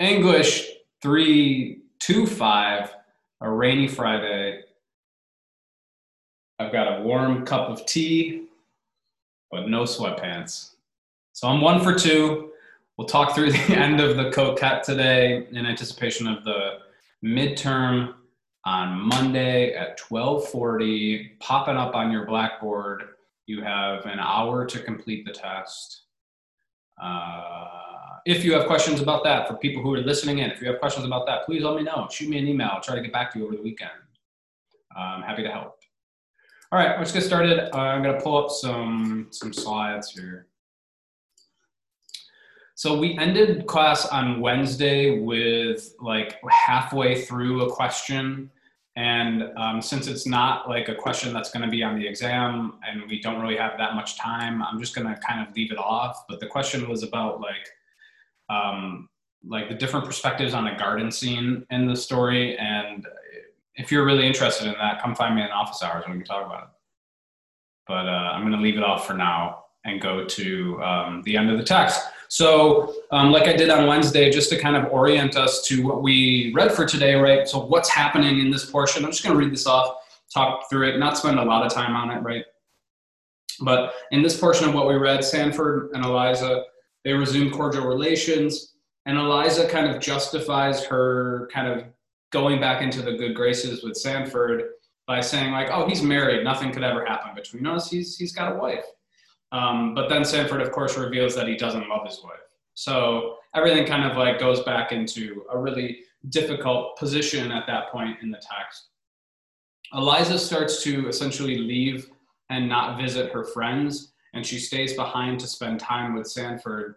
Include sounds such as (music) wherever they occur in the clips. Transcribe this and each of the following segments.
English 325, a rainy Friday. I've got a warm cup of tea, but no sweatpants. So I'm one for two. We'll talk through the (laughs) end of the coquette today in anticipation of the midterm on Monday at 1240, popping up on your blackboard. You have an hour to complete the test. Uh, if you have questions about that, for people who are listening in, if you have questions about that, please let me know. Shoot me an email. I'll try to get back to you over the weekend. I'm happy to help. All right, let's get started. I'm going to pull up some some slides here. So we ended class on Wednesday with like halfway through a question. And um, since it's not like a question that's going to be on the exam and we don't really have that much time, I'm just going to kind of leave it off. But the question was about like um, like the different perspectives on the garden scene in the story. And if you're really interested in that, come find me in office hours and we can talk about it. But uh, I'm going to leave it off for now and go to um, the end of the text. So, um, like I did on Wednesday, just to kind of orient us to what we read for today, right? So, what's happening in this portion? I'm just going to read this off, talk through it, not spend a lot of time on it, right? But in this portion of what we read, Sanford and Eliza they resume cordial relations, and Eliza kind of justifies her kind of going back into the good graces with Sanford by saying like, "Oh, he's married. Nothing could ever happen between us. He's he's got a wife." Um, but then Sanford, of course, reveals that he doesn't love his wife. So everything kind of like goes back into a really difficult position at that point in the text. Eliza starts to essentially leave and not visit her friends and she stays behind to spend time with Sanford.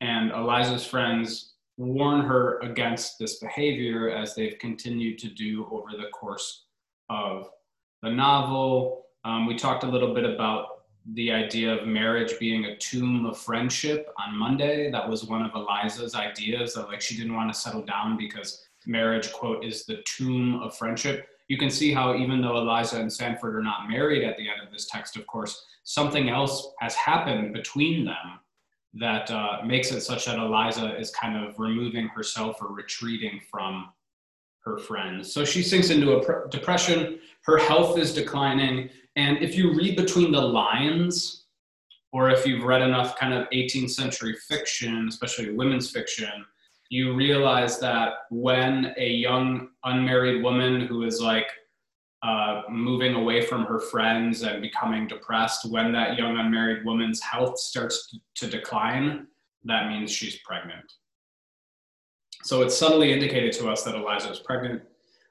And Eliza's friends warn her against this behavior as they've continued to do over the course of the novel. Um, we talked a little bit about the idea of marriage being a tomb of friendship on Monday. That was one of Eliza's ideas that like she didn't want to settle down because marriage, quote, is the tomb of friendship. You can see how even though Eliza and Sanford are not married at the end of this text, of course, something else has happened between them that uh, makes it such that Eliza is kind of removing herself or retreating from her friends. So she sinks into a depression. Her health is declining. And if you read between the lines, or if you've read enough kind of 18th century fiction, especially women's fiction, you realize that when a young unmarried woman who is like uh, moving away from her friends and becoming depressed, when that young unmarried woman's health starts to decline, that means she's pregnant. So it's subtly indicated to us that Eliza is pregnant.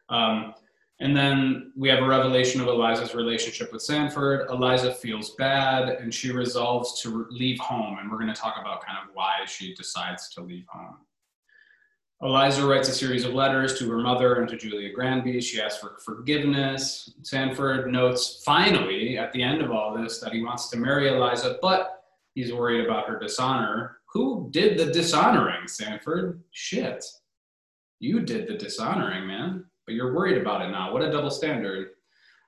Um, and then we have a revelation of Eliza's relationship with Sanford. Eliza feels bad and she resolves to leave home. And we're going to talk about kind of why she decides to leave home. Eliza writes a series of letters to her mother and to Julia Granby. She asks for forgiveness. Sanford notes finally at the end of all this that he wants to marry Eliza, but he's worried about her dishonor. Who did the dishonoring, Sanford? Shit. You did the dishonoring, man. But you're worried about it now. What a double standard.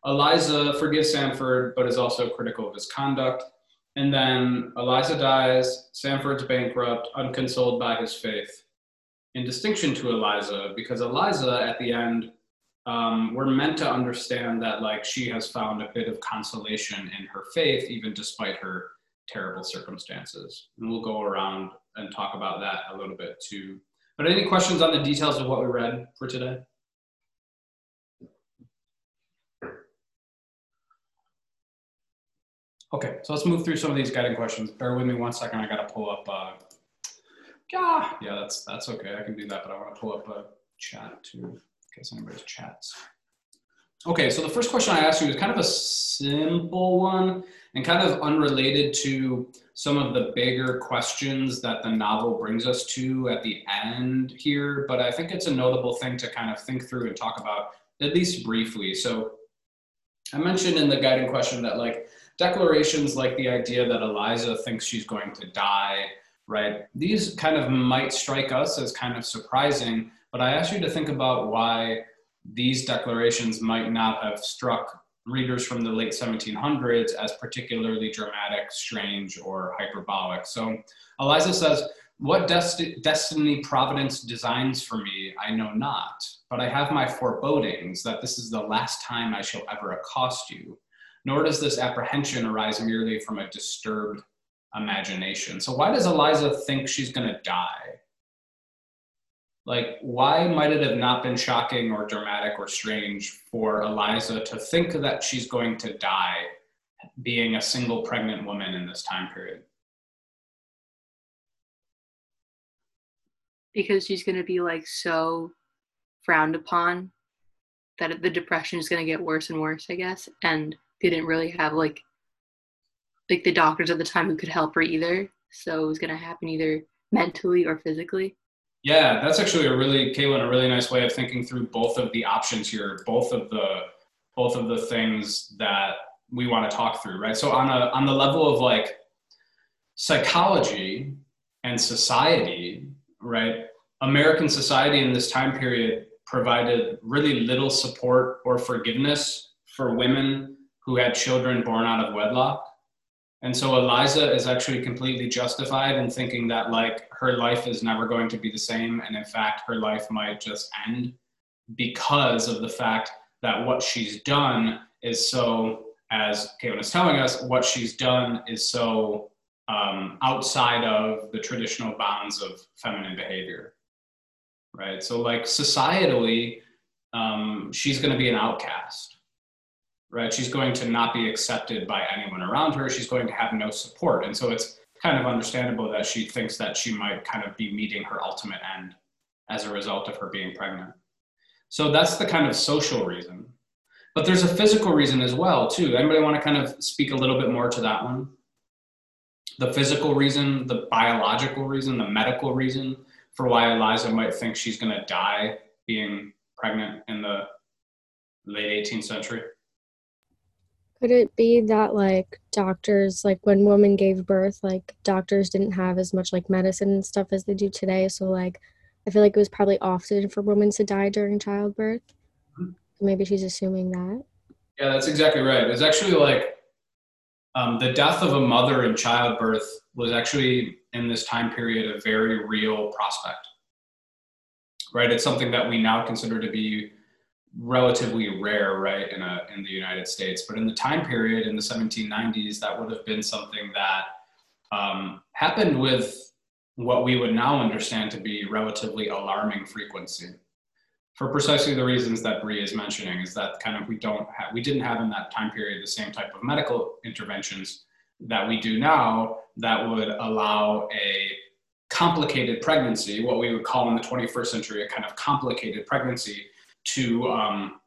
Eliza forgives Sanford, but is also critical of his conduct. And then Eliza dies. Sanford's bankrupt, unconsoled by his faith in distinction to Eliza, because Eliza at the end, um, we're meant to understand that like she has found a bit of consolation in her faith, even despite her terrible circumstances. And we'll go around and talk about that a little bit too. But any questions on the details of what we read for today? Okay, so let's move through some of these guiding questions. Bear with me one second. I got to pull up uh, yeah, yeah, that's that's okay. I can do that, but I want to pull up a chat too, in case anybody's chats. Okay, so the first question I asked you is kind of a simple one and kind of unrelated to some of the bigger questions that the novel brings us to at the end here, but I think it's a notable thing to kind of think through and talk about at least briefly. So I mentioned in the guiding question that like declarations like the idea that Eliza thinks she's going to die right? These kind of might strike us as kind of surprising, but I ask you to think about why these declarations might not have struck readers from the late 1700s as particularly dramatic, strange, or hyperbolic. So Eliza says, what desti- destiny providence designs for me, I know not, but I have my forebodings that this is the last time I shall ever accost you. Nor does this apprehension arise merely from a disturbed imagination. So, why does Eliza think she's going to die? Like, why might it have not been shocking or dramatic or strange for Eliza to think that she's going to die being a single pregnant woman in this time period? because she's going to be like so frowned upon that the depression is going to get worse and worse i guess and they didn't really have like like the doctors at the time who could help her either so it was going to happen either mentally or physically yeah that's actually a really Caitlin, a really nice way of thinking through both of the options here both of the both of the things that we want to talk through right so on a on the level of like psychology and society right? American society in this time period provided really little support or forgiveness for women who had children born out of wedlock. And so Eliza is actually completely justified in thinking that like her life is never going to be the same. And in fact, her life might just end because of the fact that what she's done is so, as Caitlin is telling us, what she's done is so um, outside of the traditional bounds of feminine behavior, right? So, like societally, um, she's going to be an outcast, right? She's going to not be accepted by anyone around her. She's going to have no support, and so it's kind of understandable that she thinks that she might kind of be meeting her ultimate end as a result of her being pregnant. So that's the kind of social reason. But there's a physical reason as well, too. Anybody want to kind of speak a little bit more to that one? the physical reason, the biological reason, the medical reason for why Eliza might think she's going to die being pregnant in the late 18th century? Could it be that like doctors, like when women gave birth, like doctors didn't have as much like medicine and stuff as they do today? So like, I feel like it was probably often for women to die during childbirth. Maybe she's assuming that. Yeah, that's exactly right. It's actually like um, the death of a mother in childbirth was actually in this time period a very real prospect right it's something that we now consider to be relatively rare right in a in the united states. But in the time period in the 1790s that would have been something that um, happened with what we would now understand to be relatively alarming frequency for precisely the reasons that Bree is mentioning is that kind of we don't have, we didn't have in that time period the same type of medical interventions that we do now that would allow a complicated pregnancy, what we would call in the 21st century a kind of complicated pregnancy, to um,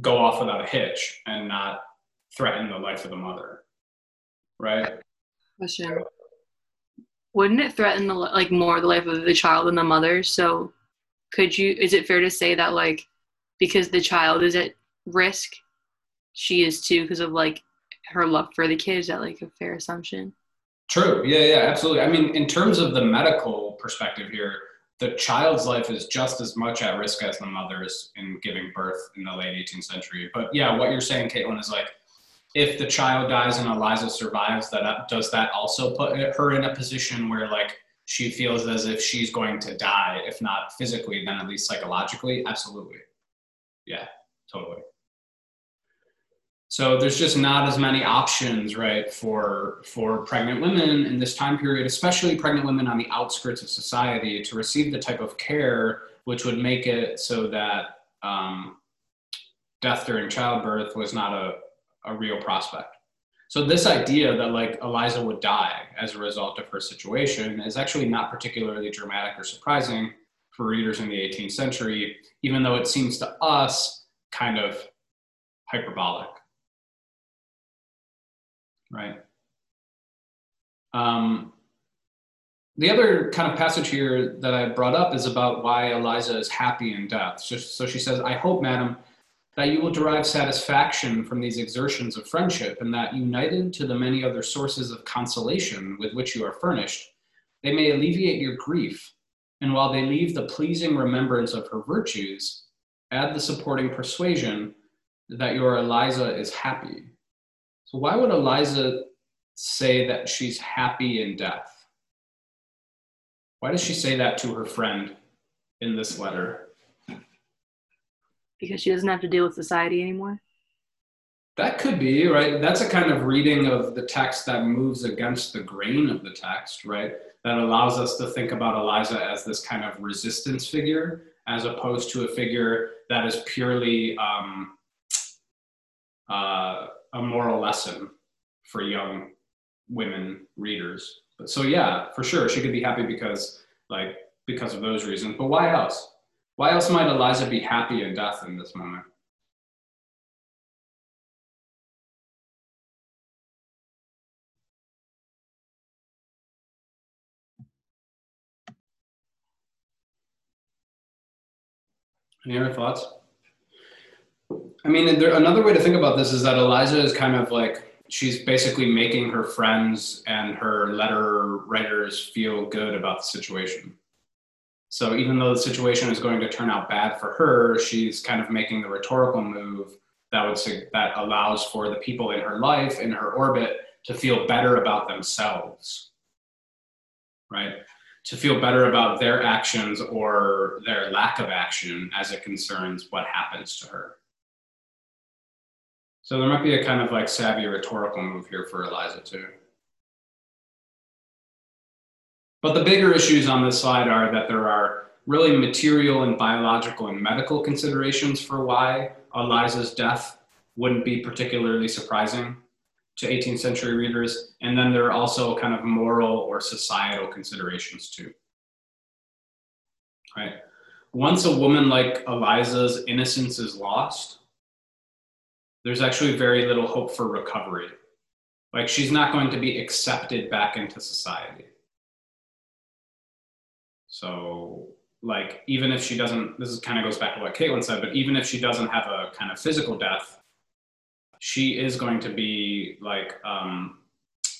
go off without a hitch and not threaten the life of the mother, right? Question: Wouldn't it threaten the like more the life of the child than the mother? So could you is it fair to say that like because the child is at risk she is too because of like her love for the kid? Is that like a fair assumption? True. Yeah yeah absolutely. I mean in terms of the medical perspective here the child's life is just as much at risk as the mother's in giving birth in the late 18th century but yeah what you're saying caitlin is like if the child dies and eliza survives that does that also put her in a position where like she feels as if she's going to die, if not physically, then at least psychologically. Absolutely. Yeah, totally. So there's just not as many options, right, for for pregnant women in this time period, especially pregnant women on the outskirts of society, to receive the type of care which would make it so that um, death during childbirth was not a, a real prospect. So this idea that like Eliza would die as a result of her situation is actually not particularly dramatic or surprising for readers in the 18th century, even though it seems to us kind of hyperbolic. Right? Um, the other kind of passage here that I brought up is about why Eliza is happy in death. So, so she says, I hope, madam, that you will derive satisfaction from these exertions of friendship, and that united to the many other sources of consolation with which you are furnished, they may alleviate your grief, and while they leave the pleasing remembrance of her virtues, add the supporting persuasion that your Eliza is happy. Why would Eliza say that she's happy in death? Why does she say that to her friend in this letter? Because she doesn't have to deal with society anymore. That could be, right? That's a kind of reading of the text that moves against the grain of the text, right? That allows us to think about Eliza as this kind of resistance figure, as opposed to a figure that is purely um, uh, a moral lesson for young women readers. But so yeah, for sure, she could be happy because like because of those reasons. But why else? Why else might Eliza be happy in death in this moment? Any other thoughts? I mean, there, another way to think about this is that Eliza is kind of like she's basically making her friends and her letter writers feel good about the situation. So even though the situation is going to turn out bad for her, she's kind of making the rhetorical move that would say that allows for the people in her life in her orbit to feel better about themselves. Right? To feel better about their actions or their lack of action as it concerns what happens to her. So there might be a kind of like savvy rhetorical move here for Eliza too. But the bigger issues on this slide are that there are really material and biological and medical considerations for why Eliza's death wouldn't be particularly surprising to 18th century readers. And then there are also kind of moral or societal considerations too. Right? Once a woman like Eliza's innocence is lost, there's actually very little hope for recovery. Like she's not going to be accepted back into society. So, like, even if she doesn't, this is kind of goes back to what Caitlin said, but even if she doesn't have a kind of physical death, she is going to be like um,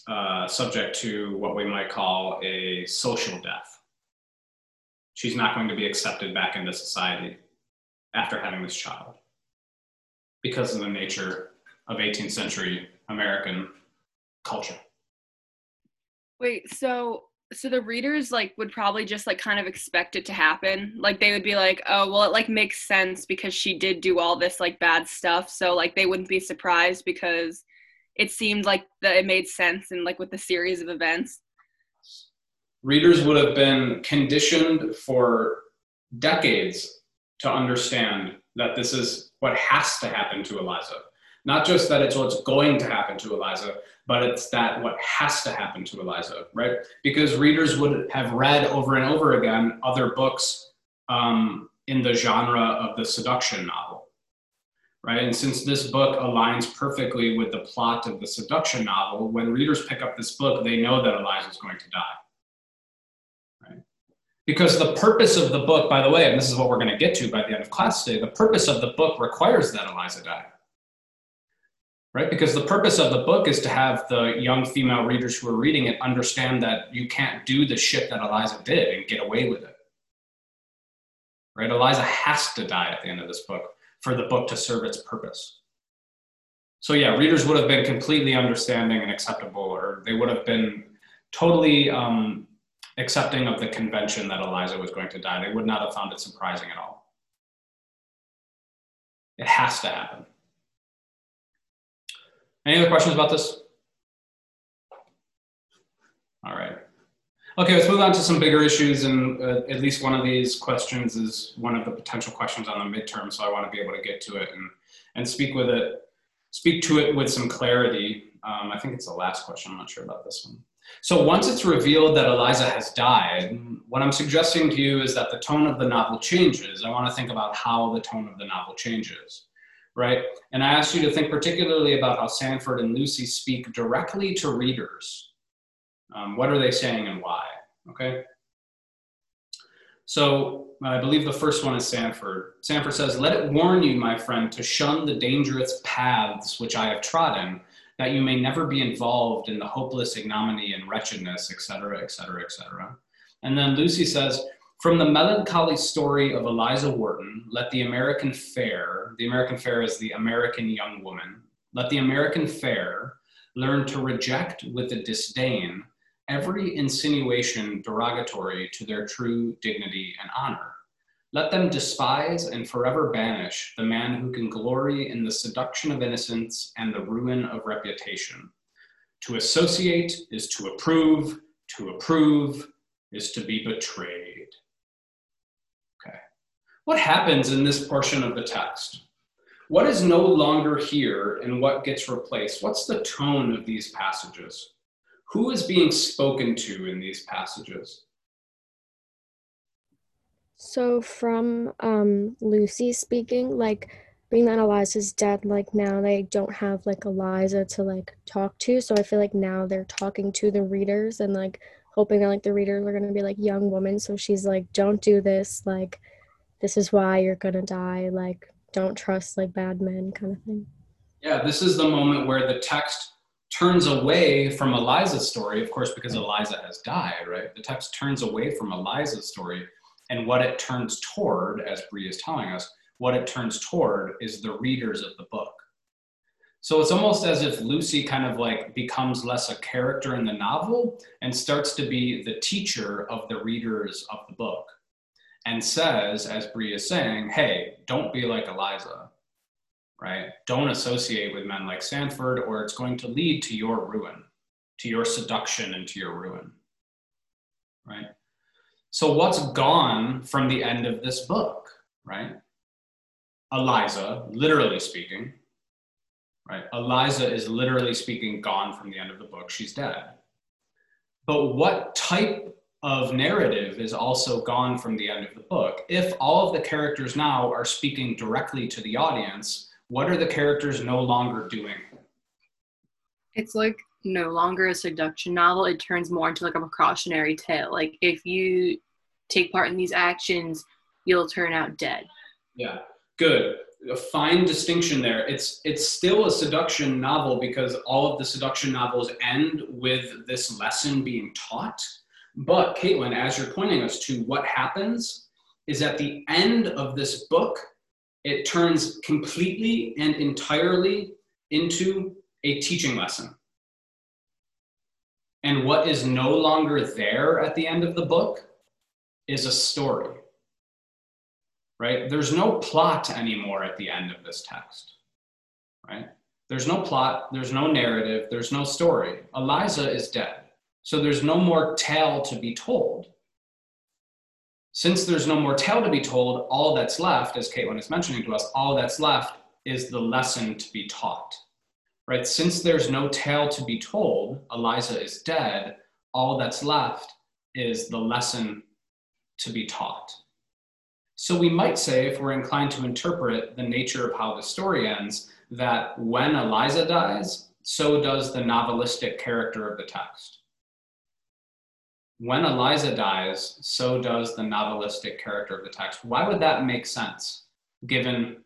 uh, subject to what we might call a social death. She's not going to be accepted back into society after having this child because of the nature of 18th century American culture. Wait, so so the readers like would probably just like kind of expect it to happen. Like they would be like, "Oh, well it like makes sense because she did do all this like bad stuff." So like they wouldn't be surprised because it seemed like that it made sense and like with the series of events. Readers would have been conditioned for decades to understand that this is what has to happen to Eliza. Not just that it's what's going to happen to Eliza, but it's that what has to happen to Eliza, right? Because readers would have read over and over again other books um, in the genre of the seduction novel, right? And since this book aligns perfectly with the plot of the seduction novel, when readers pick up this book, they know that Eliza is going to die? Because the purpose of the book, by the way, and this is what we're going to get to by the end of class today, the purpose of the book requires that Eliza die right? Because the purpose of the book is to have the young female readers who are reading it understand that you can't do the shit that Eliza did and get away with it. Right? Eliza has to die at the end of this book for the book to serve its purpose. So, yeah, readers would have been completely understanding and acceptable, or they would have been totally um, accepting of the convention that Eliza was going to die. They would not have found it surprising at all. It has to happen. Any other questions about this? All right. Okay, let's move on to some bigger issues. And uh, at least one of these questions is one of the potential questions on the midterm. So I want to be able to get to it and, and speak with it, speak to it with some clarity. Um, I think it's the last question. I'm not sure about this one. So once it's revealed that Eliza has died, what I'm suggesting to you is that the tone of the novel changes. I want to think about how the tone of the novel changes right? And I ask you to think particularly about how Sanford and Lucy speak directly to readers. Um, what are they saying and why? Okay. So I believe the first one is Sanford. Sanford says, Let it warn you, my friend, to shun the dangerous paths which I have trodden, that you may never be involved in the hopeless ignominy and wretchedness, etc., etc., etc. And then Lucy says, from the melancholy story of Eliza Wharton, let the American fair, the American fair is the American young woman, let the American fair learn to reject with a disdain every insinuation derogatory to their true dignity and honor. Let them despise and forever banish the man who can glory in the seduction of innocence and the ruin of reputation. To associate is to approve, to approve is to be betrayed. Okay. What happens in this portion of the text? What is no longer here and what gets replaced? What's the tone of these passages? Who is being spoken to in these passages? So from um, Lucy speaking, like being that Eliza's dead, like now they don't have like Eliza to like talk to. So I feel like now they're talking to the readers and like hoping that like the readers are gonna be like young women. So she's like, don't do this, like this is why you're gonna die, like don't trust like bad men kind of thing. Yeah, this is the moment where the text turns away from Eliza's story, of course, because Eliza has died, right? The text turns away from Eliza's story, and what it turns toward, as Bree is telling us, what it turns toward is the readers of the book. So it's almost as if Lucy kind of like becomes less a character in the novel and starts to be the teacher of the readers of the book and says, as Bree is saying, hey, don't be like Eliza right? Don't associate with men like Sanford, or it's going to lead to your ruin, to your seduction and to your ruin, right? So, what's gone from the end of this book, right? Eliza, literally speaking, right? Eliza is literally speaking gone from the end of the book. She's dead. But what type of narrative is also gone from the end of the book? If all of the characters now are speaking directly to the audience, what are the characters no longer doing? It's like no longer a seduction novel. It turns more into like a precautionary tale. Like if you take part in these actions, you'll turn out dead. Yeah, good. A fine distinction there. It's it's still a seduction novel because all of the seduction novels end with this lesson being taught. But Caitlin, as you're pointing us to, what happens is at the end of this book, it turns completely and entirely into a teaching lesson. And what is no longer there at the end of the book is a story. Right? There's no plot anymore at the end of this text. Right? There's no plot, there's no narrative, there's no story. Eliza is dead. So there's no more tale to be told. Since there's no more tale to be told, all that's left, as Caitlin is mentioning to us, all that's left is the lesson to be taught. Right? Since there's no tale to be told, Eliza is dead, all that's left is the lesson to be taught. So we might say, if we're inclined to interpret the nature of how the story ends, that when Eliza dies, so does the novelistic character of the text when Eliza dies, so does the novelistic character of the text. Why would that make sense, given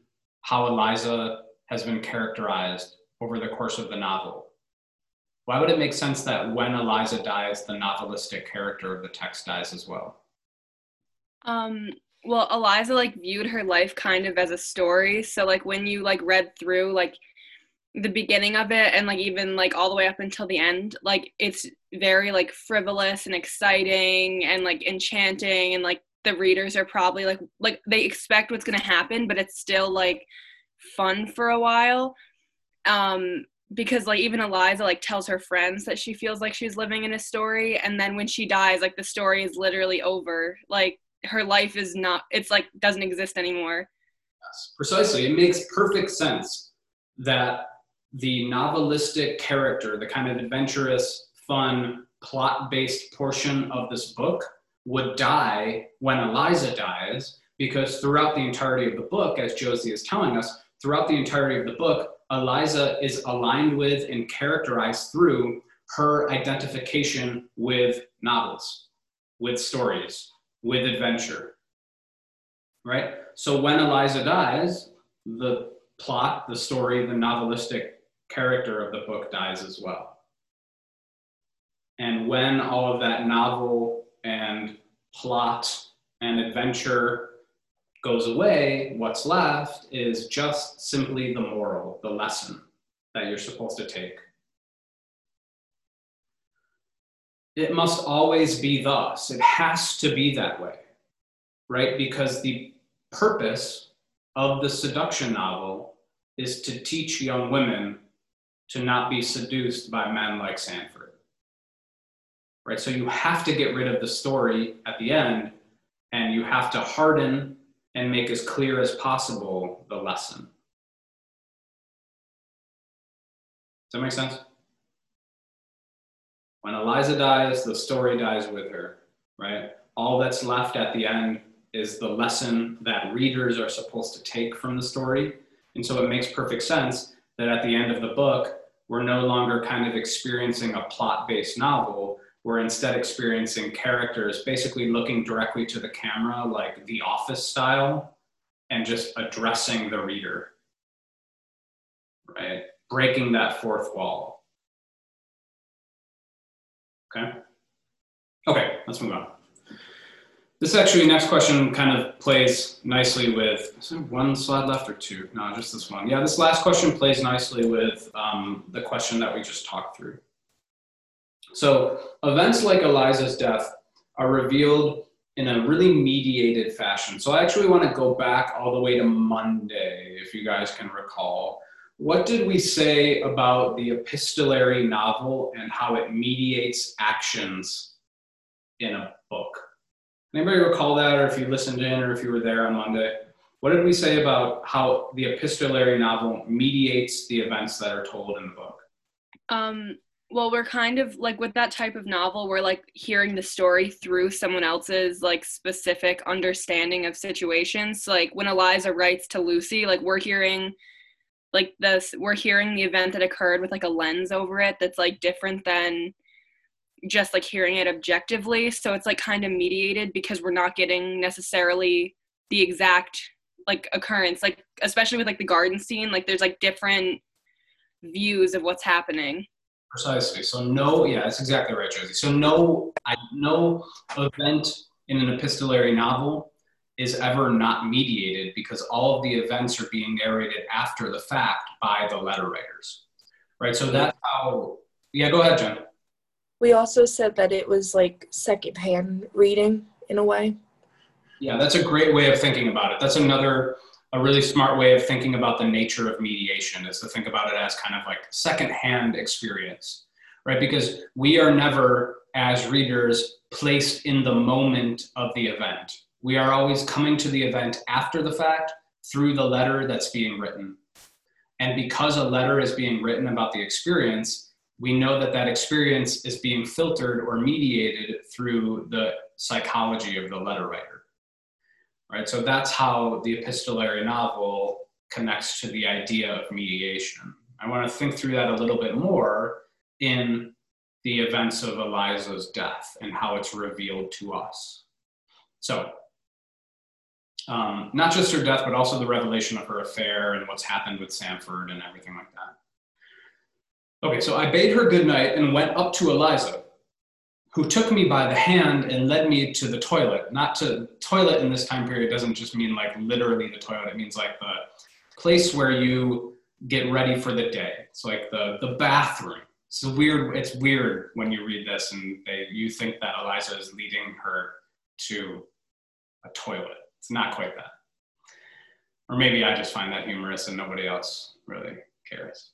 how Eliza has been characterized over the course of the novel? Why would it make sense that when Eliza dies, the novelistic character of the text dies as well? Um, well, Eliza like viewed her life kind of as a story. So like when you like read through like the beginning of it and like even like all the way up until the end like it's very like frivolous and exciting and like enchanting and like the readers are probably like like they expect what's going to happen but it's still like fun for a while um because like even Eliza like tells her friends that she feels like she's living in a story and then when she dies like the story is literally over like her life is not it's like doesn't exist anymore. Yes precisely. It makes perfect sense that the novelistic character, the kind of adventurous, fun, plot based portion of this book would die when Eliza dies, because throughout the entirety of the book, as Josie is telling us, throughout the entirety of the book, Eliza is aligned with and characterized through her identification with novels, with stories, with adventure. Right? So when Eliza dies, the plot, the story, the novelistic character of the book dies as well. And when all of that novel and plot and adventure goes away, what's left is just simply the moral, the lesson that you're supposed to take. It must always be thus. It has to be that way, right? Because the purpose of the seduction novel is to teach young women to not be seduced by men like Sanford. Right? So you have to get rid of the story at the end and you have to harden and make as clear as possible the lesson. Does that make sense? When Eliza dies, the story dies with her, right? All that's left at the end is the lesson that readers are supposed to take from the story. And so it makes perfect sense that at the end of the book, we're no longer kind of experiencing a plot based novel. We're instead experiencing characters basically looking directly to the camera, like the office style, and just addressing the reader, right? Breaking that fourth wall. Okay? Okay, let's move on. This actually, next question kind of plays nicely with, one slide left or two? No, just this one. Yeah, this last question plays nicely with um, the question that we just talked through. So events like Eliza's death are revealed in a really mediated fashion. So I actually want to go back all the way to Monday, if you guys can recall. What did we say about the epistolary novel and how it mediates actions in a book? Anybody recall that, or if you listened in, or if you were there on Monday? What did we say about how the epistolary novel mediates the events that are told in the book? Um, well, we're kind of like with that type of novel, we're like hearing the story through someone else's like specific understanding of situations. So, like when Eliza writes to Lucy, like we're hearing like this, we're hearing the event that occurred with like a lens over it that's like different than just like hearing it objectively. So it's like kind of mediated because we're not getting necessarily the exact like occurrence, like especially with like the garden scene, like there's like different views of what's happening. Precisely. So no, yeah, that's exactly right, Josie. So no, I, no event in an epistolary novel is ever not mediated because all of the events are being narrated after the fact by the letter writers, right? So that's how. Yeah, go ahead, Jen we also said that it was like secondhand reading in a way. Yeah, that's a great way of thinking about it. That's another a really smart way of thinking about the nature of mediation is to think about it as kind of like secondhand experience, right? Because we are never, as readers, placed in the moment of the event. We are always coming to the event after the fact through the letter that's being written. And because a letter is being written about the experience, we know that that experience is being filtered or mediated through the psychology of the letter writer. Right? So that's how the epistolary novel connects to the idea of mediation. I want to think through that a little bit more in the events of Eliza's death and how it's revealed to us. So, um, not just her death, but also the revelation of her affair and what's happened with Sanford and everything like that. Okay, so I bade her good night and went up to Eliza, who took me by the hand and led me to the toilet. Not to toilet in this time period doesn't just mean like literally the toilet. It means like the place where you get ready for the day. It's like the the bathroom. It's weird. It's weird when you read this and they you think that Eliza is leading her to a toilet. It's not quite that. Or maybe I just find that humorous and nobody else really cares.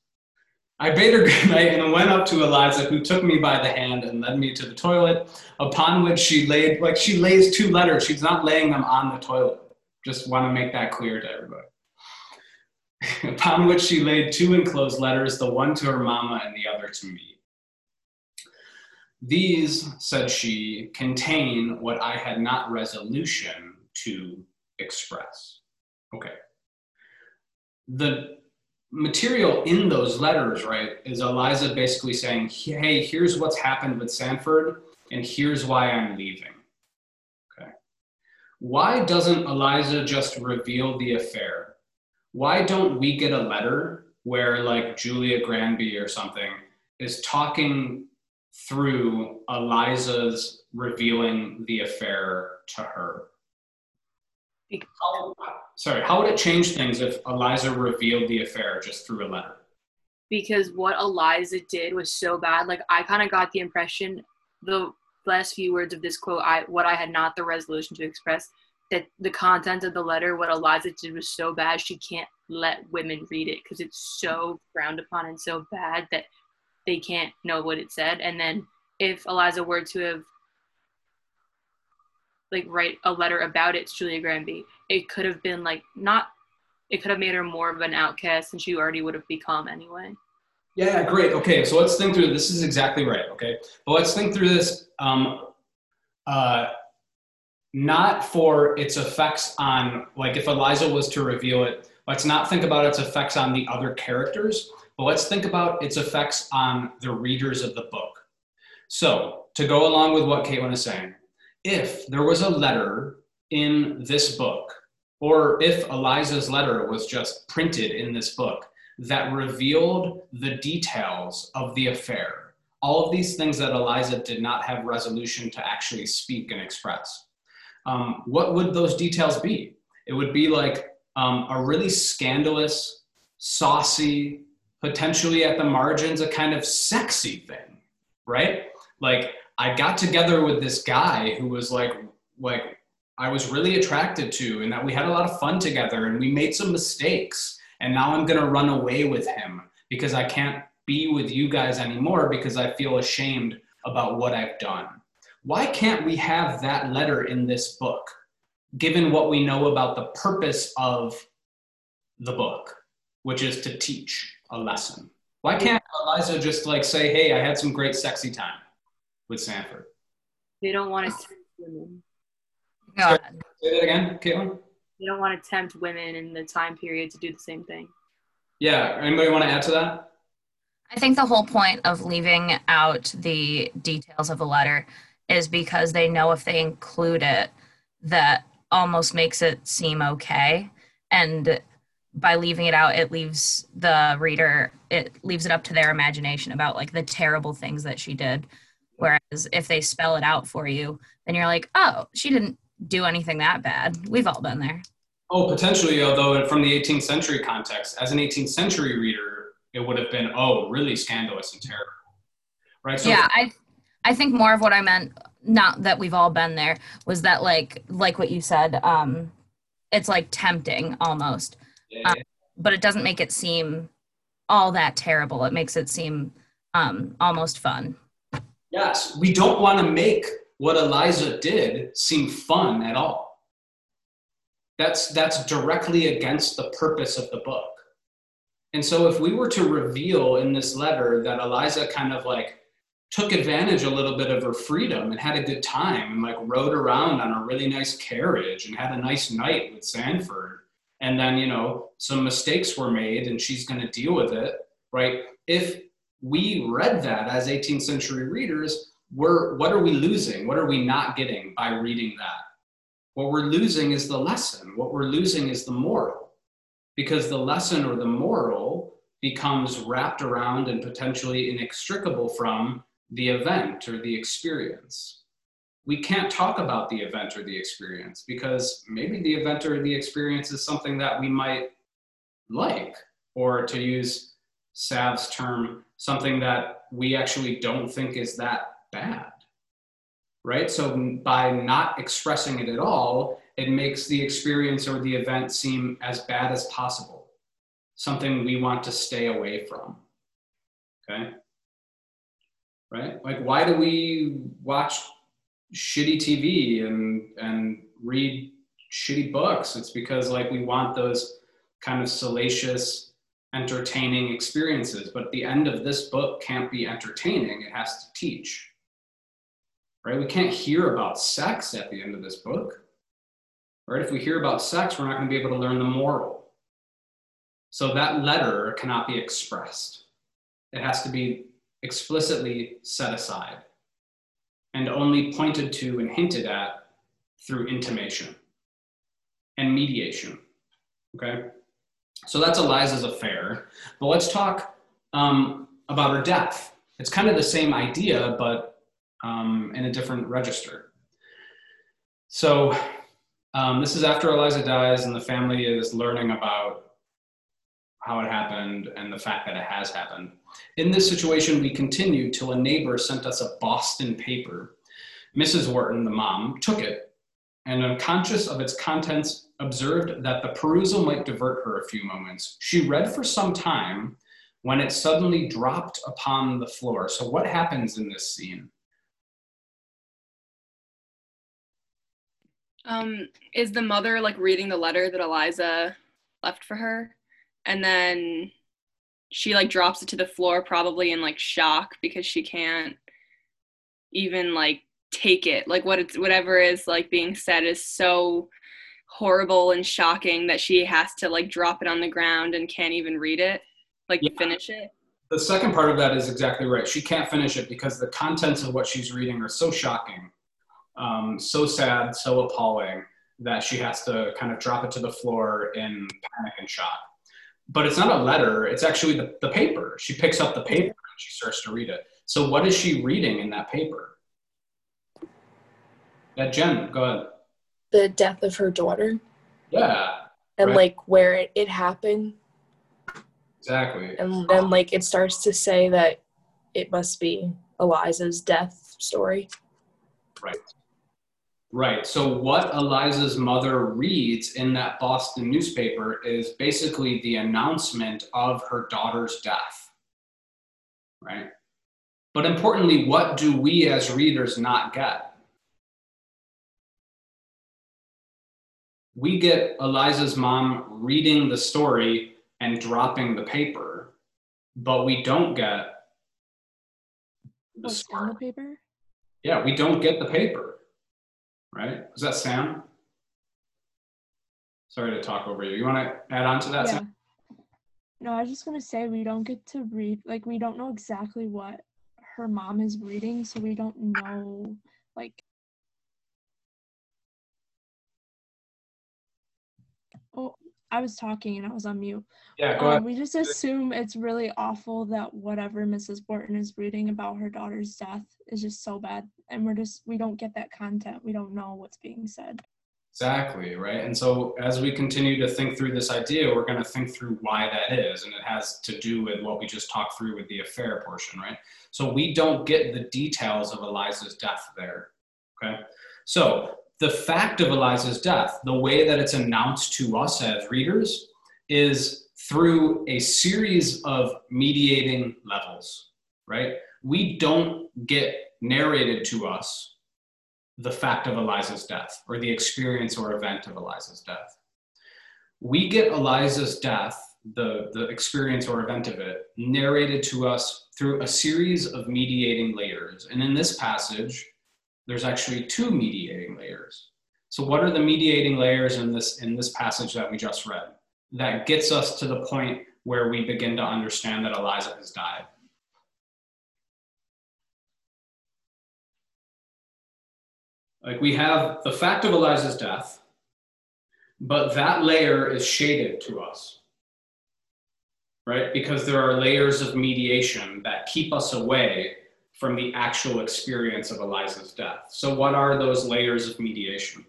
I bade her (laughs) good night and went up to Eliza, who took me by the hand and led me to the toilet, upon which she laid, like she lays two letters. She's not laying them on the toilet. Just want to make that clear to everybody. (laughs) upon which she laid two enclosed letters, the one to her mama and the other to me. These, said she, contain what I had not resolution to express. Okay. The material in those letters, right, is Eliza basically saying, hey, here's what's happened with Sanford, and here's why I'm leaving. Okay. Why doesn't Eliza just reveal the affair? Why don't we get a letter where, like, Julia Granby or something is talking through Eliza's revealing the affair to her? How, sorry, how would it change things if Eliza revealed the affair just through a letter? Because what Eliza did was so bad. Like I kind of got the impression the last few words of this quote, I what I had not the resolution to express that the content of the letter, what Eliza did was so bad she can't let women read it because it's so frowned upon and so bad that they can't know what it said. And then if Eliza were to have like write a letter about it to Julia Granby, it could have been like not it could have made her more of an outcast than she already would have become anyway. Yeah, great. Okay, so let's think through this. is exactly right. Okay, but let's think through this. Um, uh, not for its effects on, like, if Eliza was to reveal it, let's not think about its effects on the other characters, but let's think about its effects on the readers of the book. So, to go along with what Caitlin is saying, if there was a letter in this book, or if Eliza's letter was just printed in this book that revealed the details of the affair, all of these things that Eliza did not have resolution to actually speak and express, um, what would those details be? It would be like um, a really scandalous, saucy, potentially at the margins, a kind of sexy thing, right? Like I got together with this guy who was like, like I was really attracted to, and that we had a lot of fun together, and we made some mistakes, and now I'm gonna run away with him because I can't be with you guys anymore because I feel ashamed about what I've done. Why can't we have that letter in this book, given what we know about the purpose of the book, which is to teach a lesson? Why can't Eliza just like say, hey, I had some great sexy time? With Sanford. They don't want to oh. tempt women. Say that again, Caitlin. They don't want to tempt women in the time period to do the same thing. Yeah. Anybody want to add to that? I think the whole point of leaving out the details of the letter is because they know if they include it, that almost makes it seem okay. And by leaving it out, it leaves the reader, it leaves it up to their imagination about like the terrible things that she did. Whereas if they spell it out for you, then you're like, oh, she didn't do anything that bad. We've all been there. Oh, potentially, although from the 18th century context, as an 18th century reader, it would have been, oh, really scandalous and terrible. Right? So yeah, I I think more of what I meant, not that we've all been there, was that like like what you said, um, it's like tempting almost. Yeah, um, but it doesn't make it seem all that terrible. It makes it seem um, almost fun. Yes, we don't want to make what Eliza did seem fun at all. That's, that's directly against the purpose of the book. And so if we were to reveal in this letter that Eliza kind of like took advantage a little bit of her freedom and had a good time and like rode around on a really nice carriage and had a nice night with Sanford, and then, you know, some mistakes were made and she's going to deal with it, right? If we read that as 18th century readers, we're, what are we losing? What are we not getting by reading that? What we're losing is the lesson. What we're losing is the moral. Because the lesson or the moral becomes wrapped around and potentially inextricable from the event or the experience. We can't talk about the event or the experience because maybe the event or the experience is something that we might like, or to use Sav's term, something that we actually don't think is that bad. Right? So by not expressing it at all, it makes the experience or the event seem as bad as possible, something we want to stay away from. Okay? Right? Like, why do we watch shitty TV and, and read shitty books? It's because, like, we want those kind of salacious, entertaining experiences. But the end of this book can't be entertaining, it has to teach. Right? We can't hear about sex at the end of this book. Right? If we hear about sex, we're not going to be able to learn the moral. So that letter cannot be expressed. It has to be explicitly set aside and only pointed to and hinted at through intimation and mediation. Okay? So that's Eliza's affair. But let's talk um, about her death. It's kind of the same idea, but um, in a different register. So um, this is after Eliza dies, and the family is learning about how it happened and the fact that it has happened. In this situation, we continued till a neighbor sent us a Boston paper. Mrs. Wharton, the mom, took it and, unconscious of its contents, observed that the perusal might divert her a few moments. She read for some time when it suddenly dropped upon the floor. So, what happens in this scene? Um, is the mother like reading the letter that Eliza left for her? And then she like drops it to the floor, probably in like shock because she can't even like take it. Like what it's whatever is like being said is so horrible and shocking that she has to like drop it on the ground and can't even read it, like Yeah. finish it. The second part of that is exactly right. She can't finish it because the contents of what she's reading are so shocking, um, so sad, so appalling that she has to kind of drop it to the floor in panic and shock. But it's not a letter, it's actually the, the paper. She picks up the paper and she starts to read it. So, what is she reading in that paper? Yeah, Jen, go ahead. The death of her daughter Yeah, and Right. like where it, it happened. exactly. And then like it starts to say that it must be Eliza's death story. Right. Right. So what Eliza's mother reads in that Boston newspaper is basically the announcement of her daughter's death. Right. But importantly, what do we as readers not get? We get Eliza's mom reading the story and dropping the paper, but we don't get the What's story. the paper? Yeah, we don't get the paper, right? Was that Sam? Sorry to talk over you. You want to add on to that? yeah. Sam? No, I was just gonna say we don't get to read like we don't know exactly what her mom is reading, so we don't know like Oh, I was talking and I was on mute. Yeah, go Um, ahead. we just assume it's really awful that whatever Mrs. Wharton is reading about her daughter's death is just so bad, and we're just we don't get that content. We don't know what's being said. Exactly, right? And so as we continue to think through this idea, we're going to think through why that is. And it has to do with what we just talked through with the affair portion, right? So we don't get the details of Eliza's death there, okay? So the fact of Eliza's death, the way that it's announced to us as readers, is through a series of mediating levels, right? We don't get narrated to us the fact of Eliza's death or the experience or event of Eliza's death. We get Eliza's death, the, the experience or event of it, narrated to us through a series of mediating layers. And in this passage, there's actually two mediating layers. So what are the mediating layers in this in this passage that we just read that gets us to the point where we begin to understand that Eliza has died? Like we have the fact of Eliza's death, but that layer is shaded to us, right? Because there are layers of mediation that keep us away from the actual experience of Eliza's death. So, what are those layers of mediation?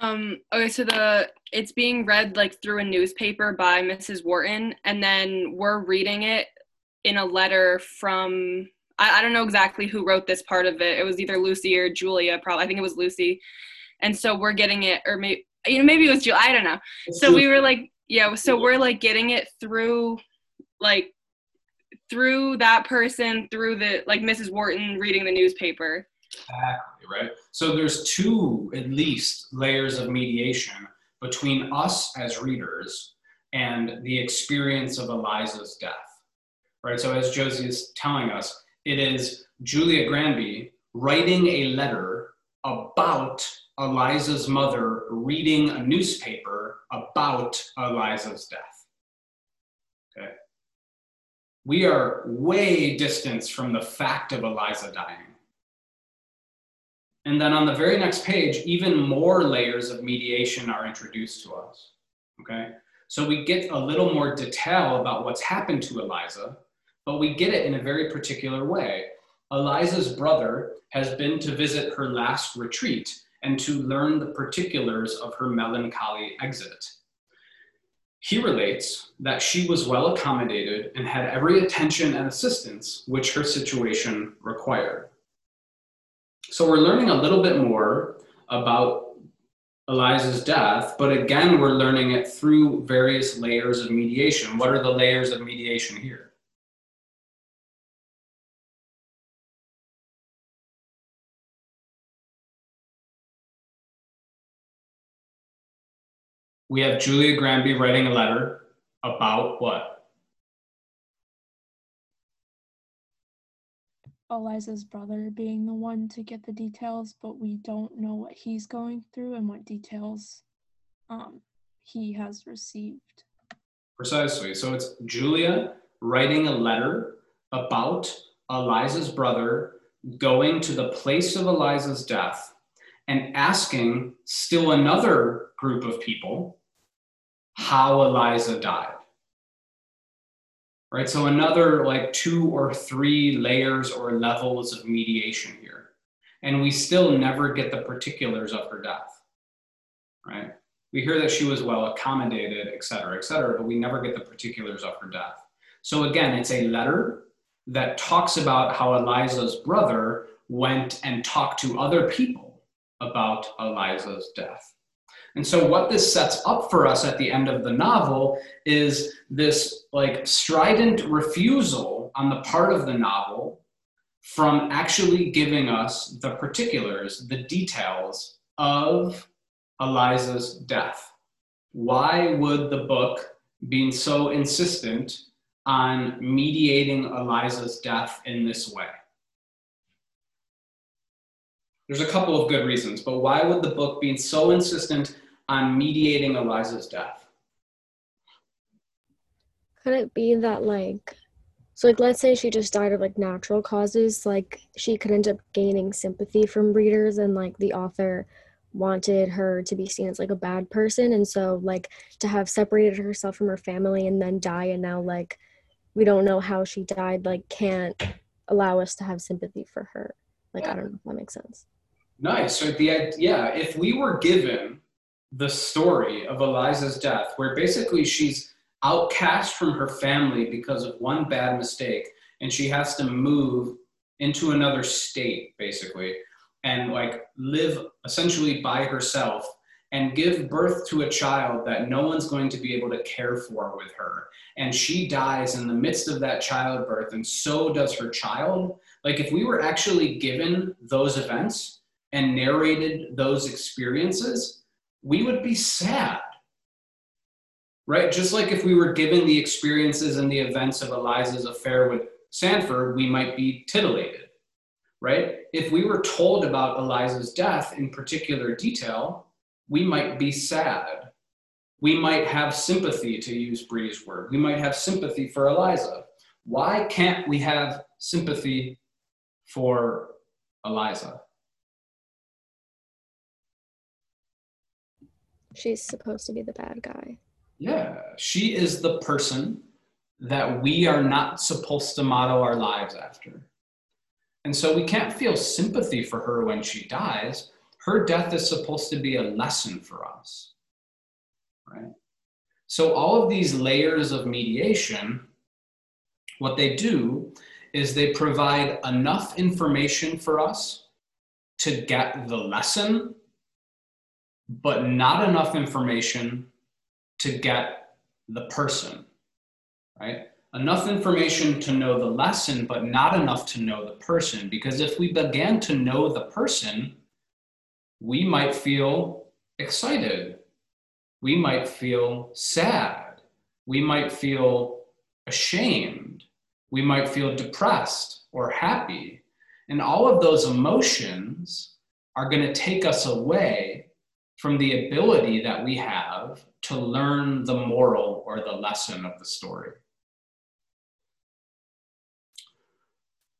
Um, okay, so the it's being read like through a newspaper by Mrs. Wharton, and then we're reading it in a letter from I, I don't know exactly who wrote this part of it. It was either Lucy or Julia, probably. I think it was Lucy. And so we're getting it, or maybe you know, maybe it was Julia. I don't know. So we were like, yeah. So we're like getting it through, like, through that person, through the like Mrs. Wharton reading the newspaper. Exactly, right? So there's two, at least, layers of mediation between us as readers and the experience of Eliza's death, right? So as Josie is telling us, it is Julia Granby writing a letter about Eliza's mother reading a newspaper about Eliza's death. We are way distanced from the fact of Eliza dying. And then on the very next page, even more layers of mediation are introduced to us. Okay. So we get a little more detail about what's happened to Eliza, but we get it in a very particular way. Eliza's brother has been to visit her last retreat and to learn the particulars of her melancholy exit. He relates that she was well accommodated and had every attention and assistance which her situation required. So we're learning a little bit more about Eliza's death, but again, we're learning it through various layers of mediation. What are the layers of mediation here? We have Julia Granby writing a letter about what? Eliza's brother being the one to get the details, but we don't know what he's going through and what details um, he has received. Precisely. So it's Julia writing a letter about Eliza's brother going to the place of Eliza's death and asking still another group of people how Eliza died. Right, so another like two or three layers or levels of mediation here. And we still never get the particulars of her death. Right? We hear that she was well accommodated, et cetera, et cetera, but we never get the particulars of her death. So again, it's a letter that talks about how Eliza's brother went and talked to other people about Eliza's death. And so, what this sets up for us at the end of the novel is this like strident refusal on the part of the novel from actually giving us the particulars, the details of Eliza's death. Why would the book, being so insistent on mediating Eliza's death in this way? There's a couple of good reasons, but why would the book, being so insistent on mediating Eliza's death? Could it be that like so like let's say she just died of like natural causes, like she could end up gaining sympathy from readers and like the author wanted her to be seen as like a bad person. And so like to have separated herself from her family and then die and now like we don't know how she died like can't allow us to have sympathy for her. Like i don't know if that makes sense. Nice. So the yeah if we were given the story of Eliza's death, where basically she's outcast from her family because of one bad mistake, and she has to move into another state, basically, and like live essentially by herself and give birth to a child that no one's going to be able to care for with her. And she dies in the midst of that childbirth, and so does her child. Like, if we were actually given those events and narrated those experiences, we would be sad. Right? Just like if we were given the experiences and the events of Eliza's affair with Sanford, we might be titillated. Right? If we were told about Eliza's death in particular detail, we might be sad. We might have sympathy, to use Bree's word. We might have sympathy for Eliza. Why can't we have sympathy for Eliza? She's supposed to be the bad guy. Yeah, she is the person that we are not supposed to model our lives after. And so we can't feel sympathy for her when she dies. Her death is supposed to be a lesson for us. Right? So, all of these layers of mediation, what they do is they provide enough information for us to get the lesson but not enough information to get the person, right? Enough information to know the lesson, but not enough to know the person. Because if we began to know the person, we might feel excited. We might feel sad. We might feel ashamed. We might feel depressed or happy. And all of those emotions are going to take us away from the ability that we have to learn the moral or the lesson of the story.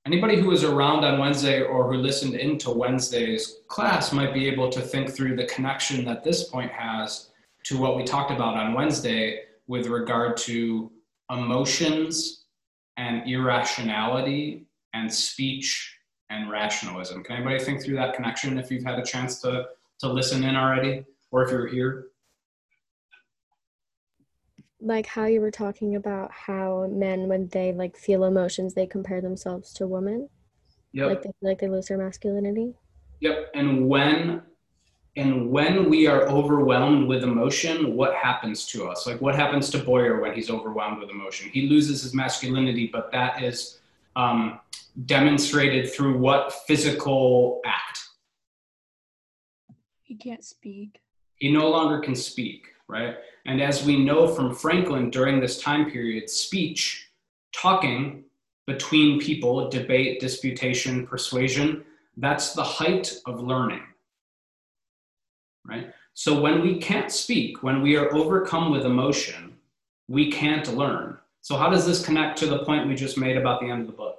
Anybody who was around on Wednesday or who listened into Wednesday's class might be able to think through the connection that this point has to what we talked about on Wednesday with regard to emotions and irrationality and speech and rationalism. Can anybody think through that connection if you've had a chance to to listen in already, or if you're here? like how you were talking about how men when they like feel emotions they compare themselves to women Yep. like they like they lose their masculinity Yep. And when and when we are overwhelmed with emotion, what happens to us? Like what happens to Boyer when he's overwhelmed with emotion? He loses his masculinity, but that is um, demonstrated through what physical act? He can't speak. He no longer can speak, right? And as we know from Franklin during this time period, speech, talking between people, debate, disputation, persuasion, that's the height of learning, right? So when we can't speak, when we are overcome with emotion, we can't learn. So, how does this connect to the point we just made about the end of the book?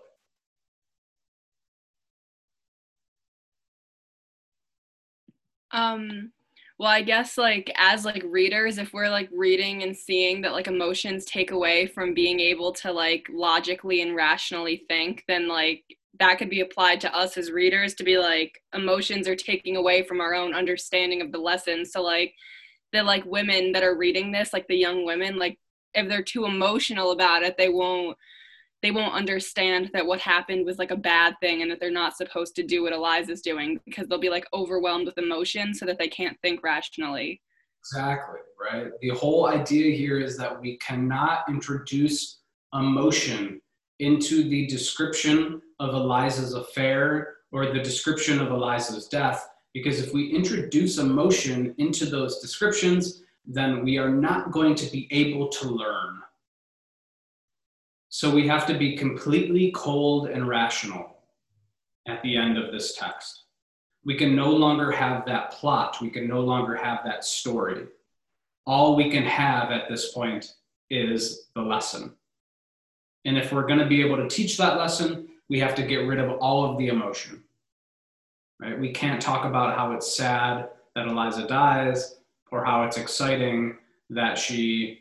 Um, well, I guess like as like readers, if we're like reading and seeing that like emotions take away from being able to like logically and rationally think, then like that could be applied to us as readers to be like emotions are taking away from our own understanding of the lesson. So like the like women that are reading this, like the young women, like if they're too emotional about it, they won't they won't understand that what happened was like a bad thing and that they're not supposed to do what Eliza's doing because they'll be like overwhelmed with emotion so that they can't think rationally. Exactly, right? The whole idea here is that we cannot introduce emotion into the description of Eliza's affair or the description of Eliza's death, because if we introduce emotion into those descriptions, then we are not going to be able to learn. So we have to be completely cold and rational at the end of this text. We can no longer have that plot. We can no longer have that story. All we can have at this point is the lesson. And if we're going to be able to teach that lesson, we have to get rid of all of the emotion. Right? We can't talk about how it's sad that Eliza dies or how it's exciting that she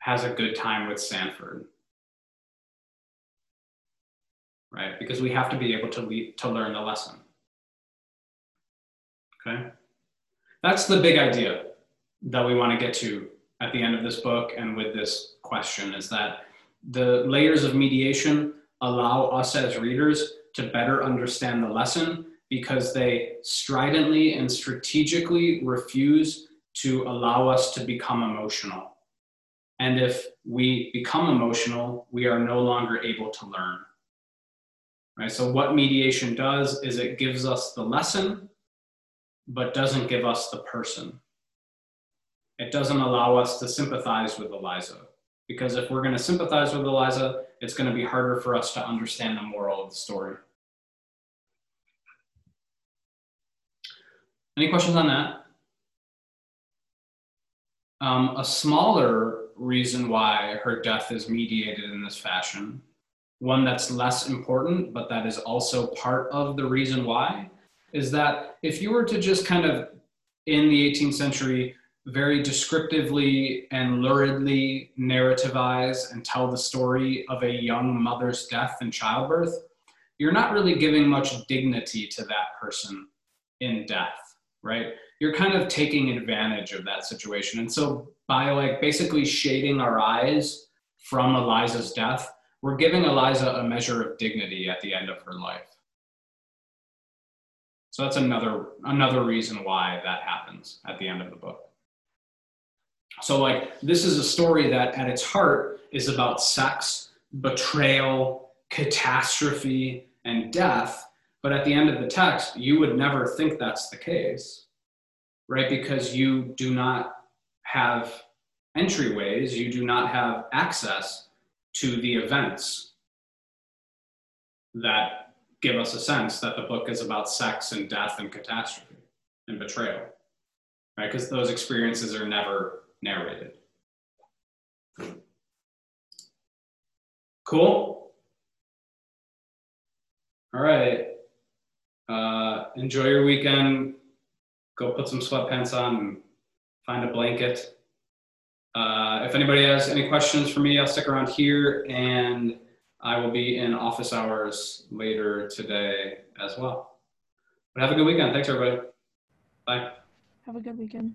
has a good time with Sanford right? Because we have to be able to to learn the lesson. Okay, that's the big idea that we want to get to at the end of this book and with this question is that the layers of mediation allow us as readers to better understand the lesson because they stridently and strategically refuse to allow us to become emotional. And if we become emotional, we are no longer able to learn right? So what mediation does is it gives us the lesson, but doesn't give us the person. It doesn't allow us to sympathize with Eliza, because if we're going to sympathize with Eliza, it's going to be harder for us to understand the moral of the story. Any questions on that? Um, a smaller reason why her death is mediated in this fashion one that's less important, but that is also part of the reason why, is that if you were to just kind of in the 18th century very descriptively and luridly narrativize and tell the story of a young mother's death and childbirth, you're not really giving much dignity to that person in death, right? You're kind of taking advantage of that situation. And so by like basically shading our eyes from Eliza's death, we're giving Eliza a measure of dignity at the end of her life. So that's another another reason why that happens at the end of the book. So like this is a story that at its heart is about sex, betrayal, catastrophe, and death, but at the end of the text you would never think that's the case. Right? Because you do not have entryways, you do not have access to the events that give us a sense that the book is about sex and death and catastrophe and betrayal, right? Because those experiences are never narrated. Cool? All right. Uh, enjoy your weekend. Go put some sweatpants on and find a blanket. Uh, if anybody has any questions for me, I'll stick around here and I will be in office hours later today as well. But have a good weekend. Thanks, everybody. Bye. Have a good weekend.